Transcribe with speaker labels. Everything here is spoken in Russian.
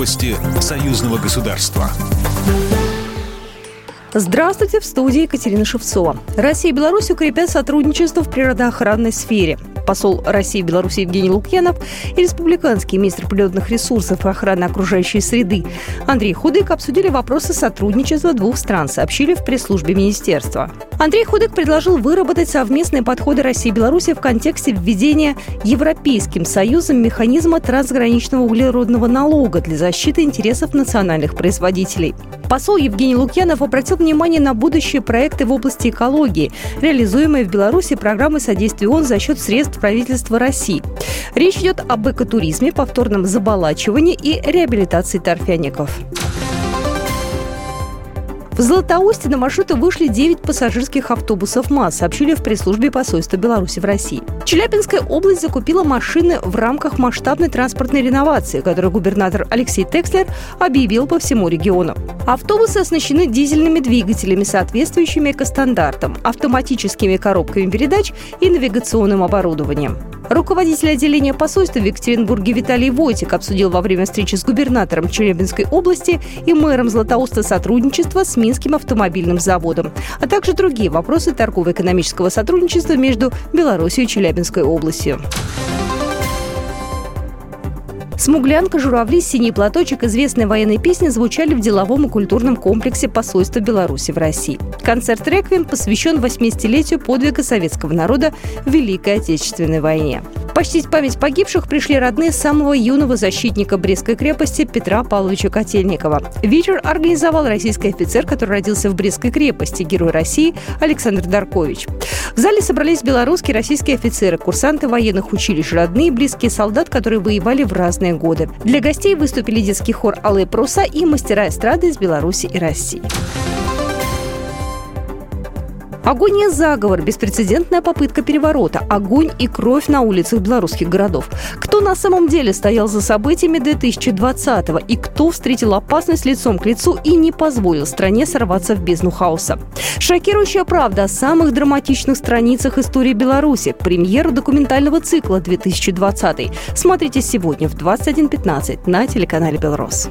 Speaker 1: Новости союзного государства.
Speaker 2: Здравствуйте, в студии Екатерина Шевцова. Россия и Беларусь укрепят сотрудничество в природоохранной сфере посол России в Беларуси Евгений Лукьянов и республиканский министр природных ресурсов и охраны окружающей среды Андрей Худык обсудили вопросы сотрудничества двух стран, сообщили в пресс-службе министерства. Андрей Худык предложил выработать совместные подходы России и Беларуси в контексте введения Европейским Союзом механизма трансграничного углеродного налога для защиты интересов национальных производителей. Посол Евгений Лукьянов обратил внимание на будущие проекты в области экологии, реализуемые в Беларуси программы содействия ООН за счет средств правительства России. Речь идет об экотуризме, повторном заболачивании и реабилитации торфяников. В Златоусте на маршруты вышли 9 пассажирских автобусов МАЗ, сообщили в пресс-службе посольства Беларуси в России. Челябинская область закупила машины в рамках масштабной транспортной реновации, которую губернатор Алексей Текслер объявил по всему региону. Автобусы оснащены дизельными двигателями, соответствующими экостандартам, автоматическими коробками передач и навигационным оборудованием. Руководитель отделения посольства в Екатеринбурге Виталий Войтик обсудил во время встречи с губернатором Челябинской области и мэром Златоуста сотрудничество с Минским автомобильным заводом, а также другие вопросы торгово-экономического сотрудничества между Беларусью и Челябинской областью. Смуглянка, журавли, синий платочек, известные военные песни звучали в деловом и культурном комплексе посольства Беларуси в России. Концерт «Реквием» посвящен 80-летию подвига советского народа в Великой Отечественной войне. Почтить память погибших пришли родные самого юного защитника Брестской крепости Петра Павловича Котельникова. Вечер организовал российский офицер, который родился в Брестской крепости, герой России Александр Даркович. В зале собрались белорусские и российские офицеры, курсанты военных училищ, родные и близкие солдат, которые воевали в разные годы. Для гостей выступили детский хор «Алые паруса» и мастера эстрады из Беларуси и России. Огонь и заговор, беспрецедентная попытка переворота, огонь и кровь на улицах белорусских городов. Кто на самом деле стоял за событиями 2020-го и кто встретил опасность лицом к лицу и не позволил стране сорваться в бездну хаоса. Шокирующая правда о самых драматичных страницах истории Беларуси. Премьера документального цикла 2020. Смотрите сегодня в 21.15 на телеканале «Белрос».